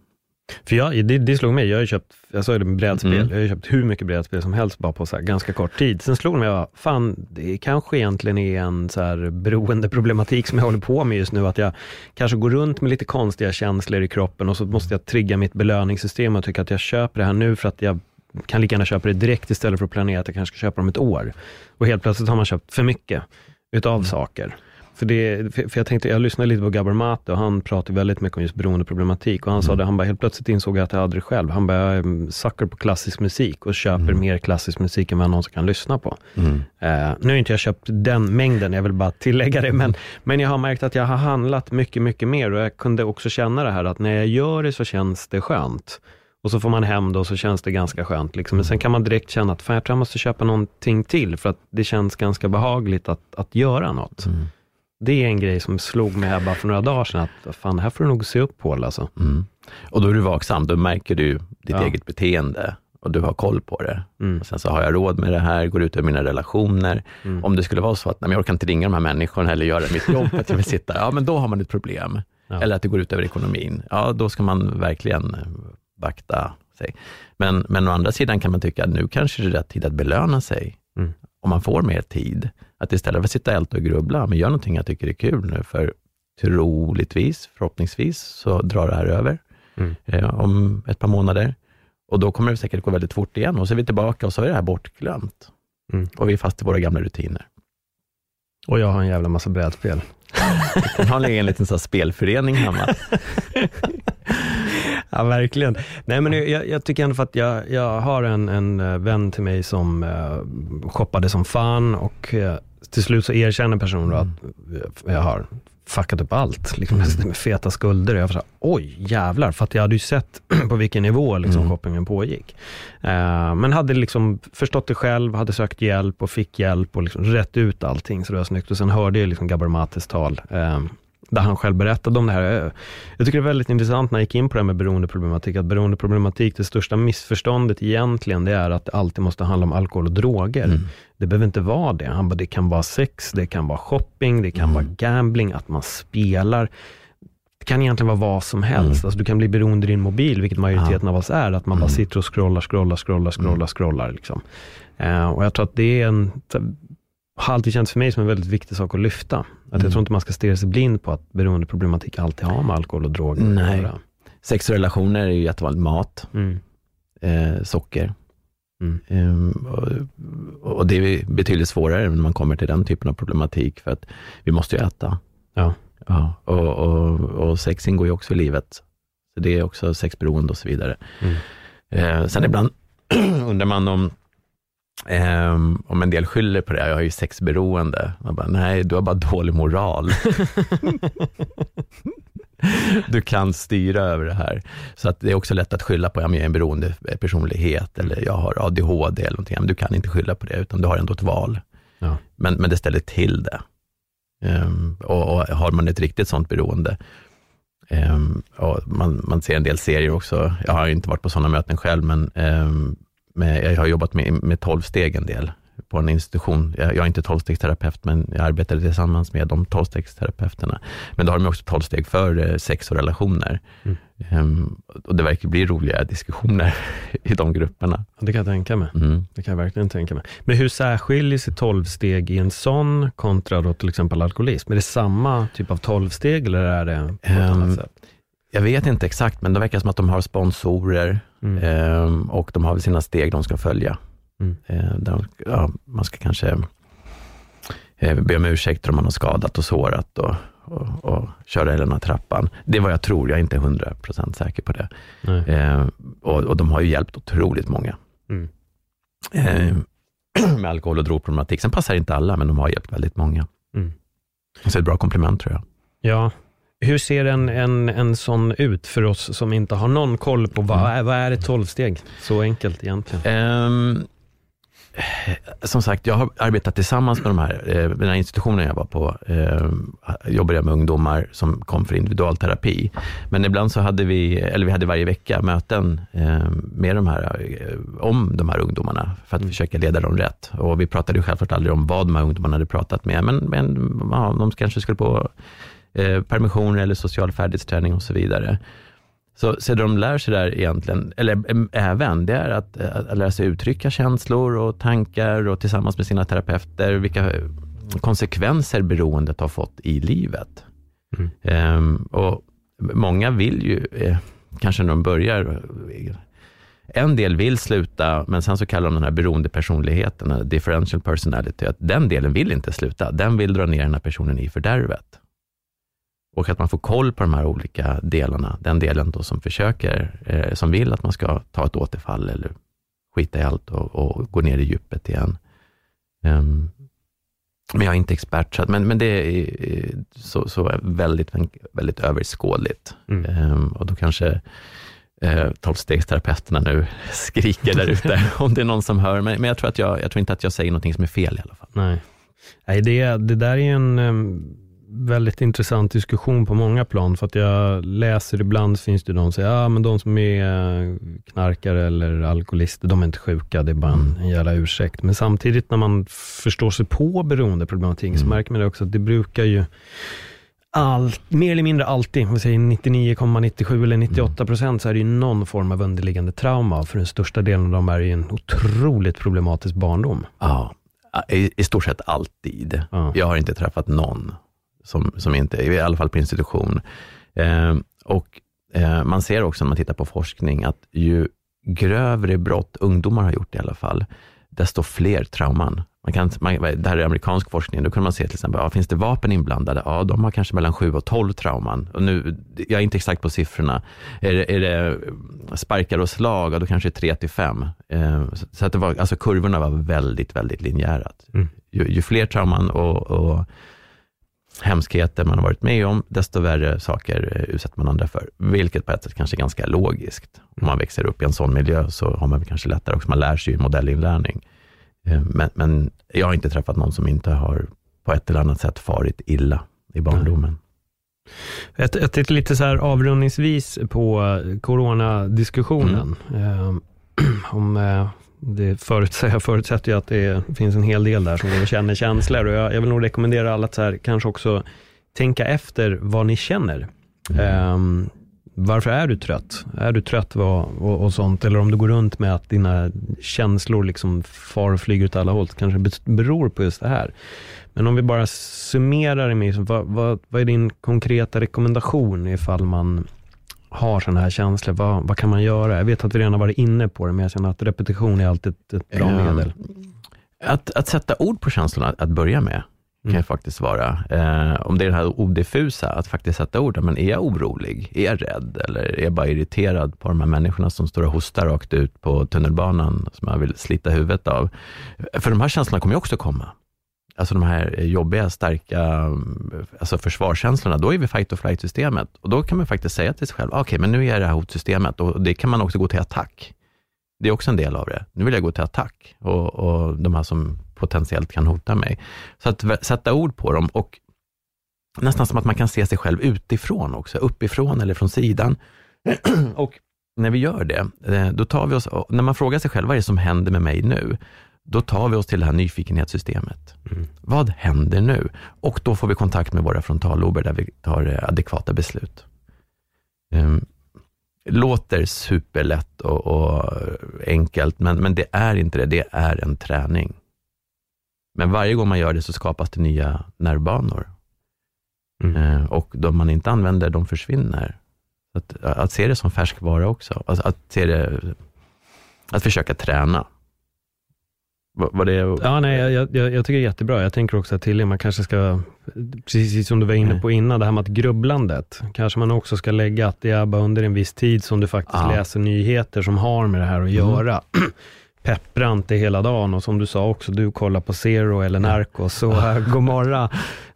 För jag, det, det slog mig, jag har ju köpt, jag sa ju det med brädspel, Mm. jag har ju köpt hur mycket brädspel som helst bara på så ganska kort tid. Sen slog det mig, ja, fan, det kanske egentligen är en så här beroendeproblematik som jag håller på med just nu, att jag kanske går runt med lite konstiga känslor i kroppen och så måste jag trigga mitt belöningssystem och tycka att jag köper det här nu för att jag kan lika gärna köpa det direkt istället för att planera att jag kanske ska köpa dem ett år. Och helt plötsligt har man köpt för mycket utav saker. För, det, för jag tänkte, jag lyssnade lite på Gabor Mate och han pratade väldigt mycket om just beroendeproblematik och han sa Mm. det, han bara helt plötsligt insåg jag att jag hade det själv. Han bara, jag är sucker på klassisk musik och köper Mm. mer klassisk musik än vad någon kan lyssna på. Mm. Eh, nu har inte jag köpt den mängden, jag vill bara tillägga det, men, men jag har märkt att jag har handlat mycket, mycket mer och jag kunde också känna det här att när jag gör det så känns det skönt. Och så får man hem det och så känns det ganska skönt. Liksom. Men sen kan man direkt känna att fan, jag tror jag måste köpa någonting till, för att det känns ganska behagligt att, att göra något. Mm. Det är en grej som slog mig här bara för några dagar sedan, att fan, här får du nog se upp Paul alltså. Mm. Och då är du vaksam, då märker du ditt Ja. eget beteende och du har koll på det. Mm. Och sen så har jag råd med det här, går ut över mina relationer. Mm. Om det skulle vara så att nej, jag orkar inte ringa de här människorna eller göra mitt jobb att jag vill sitta, ja men då har man ett problem. Ja. Eller att det går ut över ekonomin. Ja, då ska man verkligen vakta sig. Men, men å andra sidan kan man tycka att nu kanske det är rätt tid att belöna sig. Mm. Om man får mer tid. Att istället för att sitta och och grubbla, men gör någonting jag tycker är kul nu, för troligtvis, förhoppningsvis, så drar det här över Mm. eh, om ett par månader. Och då kommer det säkert gå väldigt fort igen och så är vi tillbaka och så är det här bortglömt. Mm. Och vi är fast i våra gamla rutiner. Och jag har en jävla massa brädspel. *laughs* Man har en liten här spelförening hemma. *laughs* *laughs* Ja, verkligen. Nej, men jag, jag tycker ändå för att jag, jag har en, en eh, vän till mig som uh, shoppade som fan och eh, till slut så erkänner personen då att eh, jag har fuckat upp allt. Liksom, sitter *laughs* med feta skulder jag var så här, oj jävlar, för att jag hade ju sett *clears throat* på vilken nivå liksom, Mm. shoppingen pågick. Eh, men hade liksom förstått det själv, hade sökt hjälp och fick hjälp och liksom rätt ut allting så det var snyggt. Och sen hörde jag liksom Gabor Mates tal, eh, där han själv berättade om det här. Jag, jag tycker det är väldigt intressant när jag gick in på det här med beroendeproblematik, att beroendeproblematik, det största missförståndet egentligen, det är att det alltid måste handla om alkohol och droger. Mm. Det behöver inte vara det. Han bara, det kan vara sex, det kan vara shopping, det kan Mm. vara gambling, att man spelar. Det kan egentligen vara vad som helst. Mm. Alltså, du kan bli beroende i din mobil, vilket majoriteten av oss är, att man bara Mm. sitter och scrollar, scrollar, scrollar, scrollar, scrollar. Liksom. Eh, och jag tror att det är en, har alltid känts för mig som en väldigt viktig sak att lyfta. Att Mm. Jag tror inte man ska stirra sig blind på att beroendeproblematik alltid har med alkohol och droger Nej. att göra. Sex och relationer är ju jättevanligt. Mat, Mm. eh, socker. Mm. Ehm, och, och det är betydligt svårare när man kommer till den typen av problematik, för att vi måste ju äta. Ja. Ja, och, och, och sex ingår ju också i livet. Så det är också sexberoende och så vidare. Mm. Eh, sen ibland *clears throat* undrar man om, ehm, om en del skyller på det. Jag har ju sexberoende. Man bara, nej, du har bara dålig moral. *laughs* du kan styra över det här. Så att det är också lätt att skylla på, ja, jag är en beroende personlighet eller jag har ADHD eller någonting. Men du kan inte skylla på det, utan du har ändå ett val. Ja. Men, men det ställer till det. Ehm, och, och har man ett riktigt sånt beroende, och man, man ser en del serier också, jag har inte varit på sådana möten själv, men, um, men jag har jobbat med, med 12 steg en del, på en institution. Jag, jag är inte tolvstegsterapeut, men jag arbetade tillsammans med de tolvstegsterapeuterna. Men då har de också tolv steg för eh, sex och relationer. Mm. Um, och det verkar bli roliga diskussioner *laughs* i de grupperna. Det kan jag tänka mig. Mm. Det kan jag verkligen tänka mig. Men hur särskiljer sig tolvsteg i en sån kontra då till exempel alkoholism? Är det samma typ av tolvsteg eller är det på ett um, annat sätt? Jag vet inte exakt, men det verkar som att de har sponsorer mm. um, och de har sina steg de ska följa. Mm. Uh, där, ja, man ska kanske uh, be om ursäkt om man har skadat och sårat och, och, och köra hela den här trappan. Det är vad jag tror, jag är inte hundra procent säker på det. Uh, och, och, de har ju hjälpt otroligt många. Mm. *clears throat* med alkohol och drogproblematik. Sen passar inte alla, men de har hjälpt väldigt många. Mm. Så det är ett bra komplement tror jag. Ja, hur ser en, en, en sån ut för oss som inte har någon koll på vad, mm. vad är ett tolvsteg? Så enkelt egentligen. Um, som sagt, jag har arbetat tillsammans med de här, eh, den här institutionen jag var på, eh, jobbade jag med ungdomar som kom för individualterapi. Men ibland så hade vi, eller vi hade varje vecka möten eh, med de här, eh, om de här ungdomarna för att mm. försöka leda dem rätt. Och vi pratade ju självklart aldrig om vad de här ungdomarna hade pratat med, men, men ja, de kanske skulle på eh, permissioner eller social färdighetsträning och så vidare. Så, så det de lär sig där egentligen, eller även, det är att, att lära sig uttrycka känslor och tankar och tillsammans med sina terapeuter, vilka konsekvenser beroendet har fått i livet. Mm. Um, och många vill ju, eh, kanske när de börjar, en del vill sluta, men sen så kallar de den här beroendepersonligheten, differential personality, att den delen vill inte sluta. Den vill dra ner den här personen i fördärvet. Och att man får koll på de här olika delarna. Den delen då som försöker, eh, som vill att man ska ta ett återfall eller skita i allt och, och gå ner i djupet igen. Um, men jag är inte expert, så att, men, men det är så, så väldigt, väldigt överskådligt. Mm. Um, och då kanske eh, tolvstegsterapeuterna nu *laughs* skriker där ute, *laughs* om det är någon som hör. Men, men jag, tror att jag, jag tror inte att jag säger någonting som är fel i alla fall. Nej, Nej det, det där är en um väldigt intressant diskussion på många plan, för att jag läser ibland finns det de som säger, ja men de som är knarkare eller alkoholister, de är inte sjuka, det är bara en, en jävla ursäkt. Men samtidigt när man förstår sig på beroendeproblematik, mm. så märker man det också att det brukar ju all, mer eller mindre alltid, om vi säger 99,97 eller 98 procent, så är det ju någon form av underliggande trauma. För den största delen av dem är ju en otroligt problematisk barndom. Ja, i, i stort sett alltid. Ja. Jag har inte träffat någon som, som inte, i alla fall på institution. Eh, och eh, man ser också när man tittar på forskning att ju grövre brott ungdomar har gjort i alla fall, desto fler trauman. Man kan, man, det här är amerikansk forskning, då kan man se till exempel, ja, finns det vapen inblandade? Ja, de har kanske mellan 7 och 12 trauman. Och nu, jag är inte exakt på siffrorna. Är det, är det sparkar och slag, ja, då kanske det är 3 till 5. Eh, så att det var, alltså kurvorna var väldigt, väldigt linjära. Mm. Ju, ju, fler trauman och, och hemskheter man har varit med om, desto värre saker eh, utsätter man andra för. Vilket på ett sätt kanske är ganska logiskt. Om man växer upp i en sån miljö så har man kanske lättare också, man lär sig ju modellinlärning. Eh, men, men jag har inte träffat någon som inte har på ett eller annat sätt farit illa i barndomen. Ett, ett, ett lite så här avrundningsvis på coronadiskussionen. Mm. Eh, *clears throat* om eh, det förutsätter, jag förutsätter ju att det finns en hel del där som går och känner känslor och jag, jag vill nog rekommendera alla att så här, kanske också tänka efter vad ni känner. Mm. Um, varför är du trött? Är du trött och, och, och, sånt? Eller om du går runt med att dina känslor liksom far och flyger åt alla håll, kanske beror på just det här. Men om vi bara summerar det med, vad, vad, vad är din konkreta rekommendation ifall man har sådana här känslor, vad, vad kan man göra? Jag vet att vi redan har varit inne på det, men jag känner att repetition är alltid ett, ett bra um, medel. Att, att sätta ord på känslorna, att börja med, kan mm. faktiskt vara. Eh, om det är det här odiffusa, att faktiskt sätta ord. Men är jag orolig? Är jag rädd? Eller är jag bara irriterad på de här människorna som står och hostar rakt ut på tunnelbanan, som jag vill slita huvudet av? För de här känslorna kommer ju också komma alltså de här jobbiga, starka alltså försvarskänslorna, då är vi fight or flight-systemet. Och då kan man faktiskt säga till sig själv, ah, okej, okay, men nu är jag det här hotsystemet och det kan man också gå till attack. Det är också en del av det. Nu vill jag gå till attack och, och de här som potentiellt kan hota mig. Så att sätta ord på dem och nästan som att man kan se sig själv utifrån också, uppifrån eller från sidan. *clears throat* och när vi gör det, eh, då tar vi oss, när man frågar sig själv, vad är det som händer med mig nu? Då tar vi oss till det här nyfikenhetssystemet. Mm. Vad händer nu? Och då får vi kontakt med våra frontallober där vi tar eh, adekvata beslut. Um, låter superlätt och, och, enkelt, men, men det är inte det. Det är en träning. Men varje gång man gör det så skapas det nya nervbanor. Mm. Uh, och de man inte använder, de försvinner. Att, att se det som färskvara också. Att, att, se det, att försöka träna. Var det... Ja, nej, jag, jag, jag tycker det är jättebra. Jag tänker också till man kanske ska, precis som du var inne på innan, det här med att grubblandet, kanske man också ska lägga att det är bara under en viss tid som du faktiskt ja. läser nyheter som har med det här att mm. göra. Mm. *clears throat* Peppra inte hela dagen och som du sa också, du kollar på Zero eller Narcos, så här, *laughs* god morgon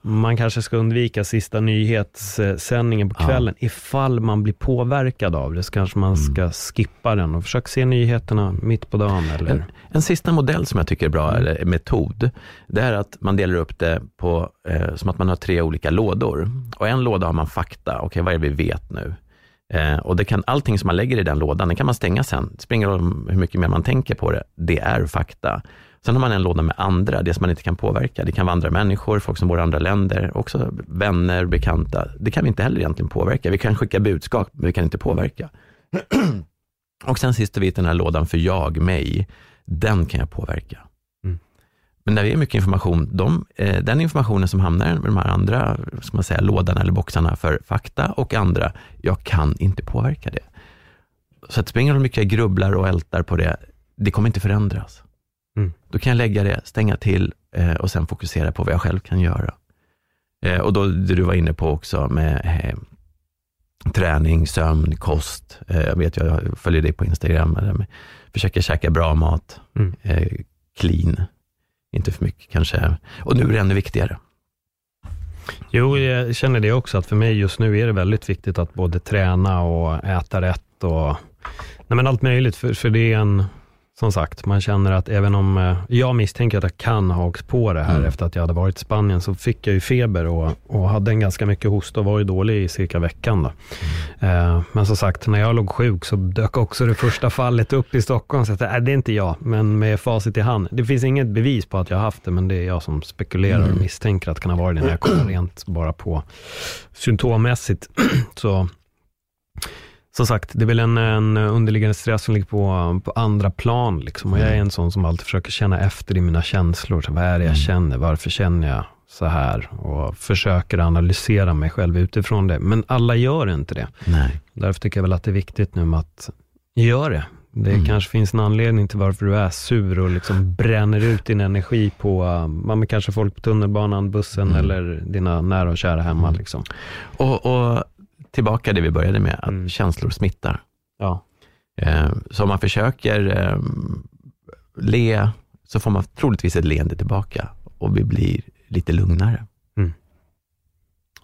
man kanske ska undvika sista nyhetssändningen på kvällen. Ja. Ifall man blir påverkad av det så kanske man mm. ska skippa den och försöka se nyheterna mitt på dagen. Eller? En, en sista modell som jag tycker är bra, mm. eller metod, det är att man delar upp det på, eh, som att man har tre olika lådor. Och en låda har man fakta, okej okay, vad är det vi vet nu? Eh, och det kan, allting som man lägger i den lådan, det kan man stänga sen. Det spelar ingen roll hur mycket mer man tänker på det, det är fakta. Sen har man en låda med andra, det som man inte kan påverka. Det kan vara andra människor, folk som bor i andra länder, också vänner, bekanta. Det kan vi inte heller egentligen påverka. Vi kan skicka budskap, men vi kan inte påverka. *clears throat* Och sen sist och biten, den här lådan för jag, mig, den kan jag påverka. Men när vi är mycket information, de, eh, den informationen som hamnar med de här andra, ska man säga, lådan eller boxarna för fakta och andra, jag kan inte påverka det. Så att det spelar ingen roll hur mycket jag grubblar och ältar på det, det kommer inte förändras. Mm. Då kan jag lägga det, stänga till eh, och sen fokusera på vad jag själv kan göra. Eh, och då det du var inne på också med träning, sömn, kost. Jag vet, jag följer dig på Instagram. Försöker käka bra mat, mm. Clean, inte för mycket kanske. Och nu är det ännu viktigare. Jo, jag känner det också, att för mig just nu är det väldigt viktigt att både träna och äta rätt och nej men allt möjligt, för, för det är en som sagt, man känner att även om eh, jag misstänker att jag kan ha åkt på det här mm. efter att jag hade varit i Spanien, så fick jag ju feber och, och hade en ganska mycket hosta och var ju dålig i cirka veckan. Då. Mm. Eh, men som sagt, när jag låg sjuk så dök också det första fallet upp i Stockholm. Så att, äh, det är inte jag, men med facit i hand. Det finns inget bevis på att jag har haft det, men det är jag som spekulerar mm. och misstänker att det kan ha varit det när jag kollar rent bara på symptommässigt. *clears throat* så som sagt, det är väl en, en underliggande stress som ligger på, på andra plan. Liksom. Och jag är mm. en sån som alltid försöker känna efter i mina känslor. Så vad är det jag mm. känner? Varför känner jag så här? Och försöker analysera mig själv utifrån det. Men alla gör inte det. Nej. Därför tycker jag väl att det är viktigt nu att göra det. Det mm. kanske finns en anledning till varför du är sur och liksom bränner ut din energi på uh, kanske folk på tunnelbanan, bussen mm. eller dina nära och kära hemma. Mm. Liksom. Och, och tillbaka det vi började med, att mm. känslor smittar. Ja. Eh, så om man försöker eh, le, så får man troligtvis ett leende tillbaka och vi blir lite lugnare. Mm.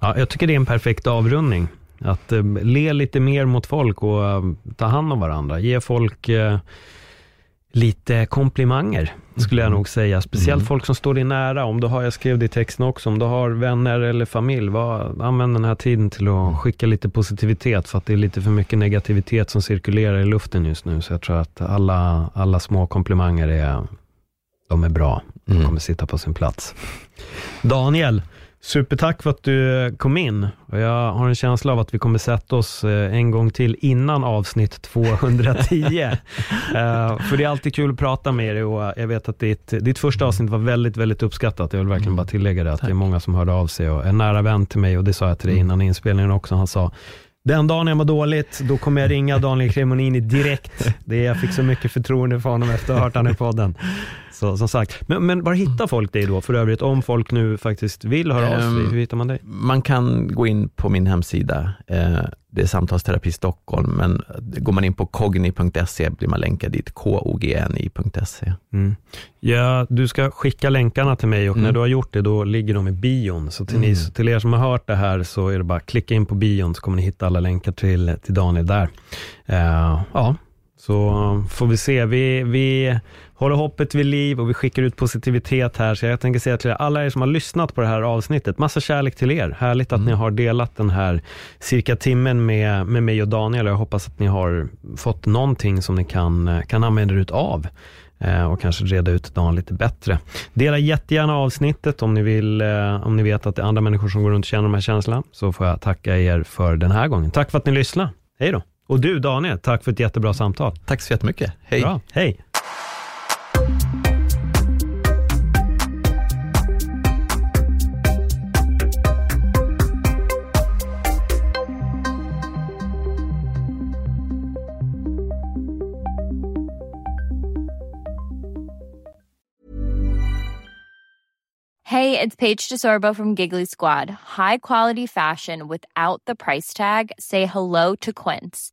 Ja, jag tycker det är en perfekt avrundning. Att eh, le lite mer mot folk och uh, ta hand om varandra. Ge folk uh, lite komplimanger, skulle jag mm. nog säga. Speciellt mm. folk som står dig nära. Om du har, jag skrev det i texten också, om du har vänner eller familj, var, använd den här tiden till att mm. skicka lite positivitet, för att det är lite för mycket negativitet som cirkulerar i luften just nu. Så jag tror att alla, alla små komplimanger är, de är bra. De mm. kommer sitta på sin plats. Daniel, Supertack för att du kom in. Jag har en känsla av att vi kommer sätta oss eh, en gång till innan avsnitt 210. uh, *laughs* eh, för det är alltid kul att prata med dig och jag vet att ditt, ditt första avsnitt var väldigt, väldigt uppskattat. Jag vill verkligen mm. bara tillägga det, att Tack. det är många som hörde av sig och en nära vän till mig och det sa jag till dig mm. innan inspelningen också. Han sa, den dagen jag mår dåligt, då kommer jag ringa Daniel Cremonini direkt. Det är, jag fick så mycket förtroende för honom efter att ha hört honom i podden. Så, som sagt. Men, men var hittar folk dig då för övrigt? Om folk nu faktiskt vill höra av sig, ehm, hur hittar man dig? Man kan gå in på min hemsida. Eh, det är Samtalsterapi Stockholm, men går man in på kogni.se blir man länkad dit, kogni.se. Mm. Ja, du ska skicka länkarna till mig och mm. när du har gjort det, då ligger de i bion. Så till, mm. ni, till er som har hört det här så är det bara att klicka in på bion så kommer ni hitta alla länkar till, till Daniel där. Uh, ja, så får vi se. Vi, vi håller hoppet vid liv och vi skickar ut positivitet här. Så jag tänker säga till alla er som har lyssnat på det här avsnittet, massa kärlek till er. Härligt att mm. ni har delat den här cirka timmen med, med mig och Daniel. Jag hoppas att ni har fått någonting som ni kan, kan använda er av. eh, och kanske reda ut dagen lite bättre. Dela jättegärna avsnittet om ni, vill, eh, om ni vet att det är andra människor som går runt och känner de här känslorna, så får jag tacka er för den här gången. Tack för att ni lyssnade. Hej då! Och du Daniel, tack för ett jättebra samtal. Tack så jättemycket. Hej. Bra. Hej. Hey, it's Paige DeSorbo from Giggly Squad. High quality fashion without the price tag. Say hello to Quince.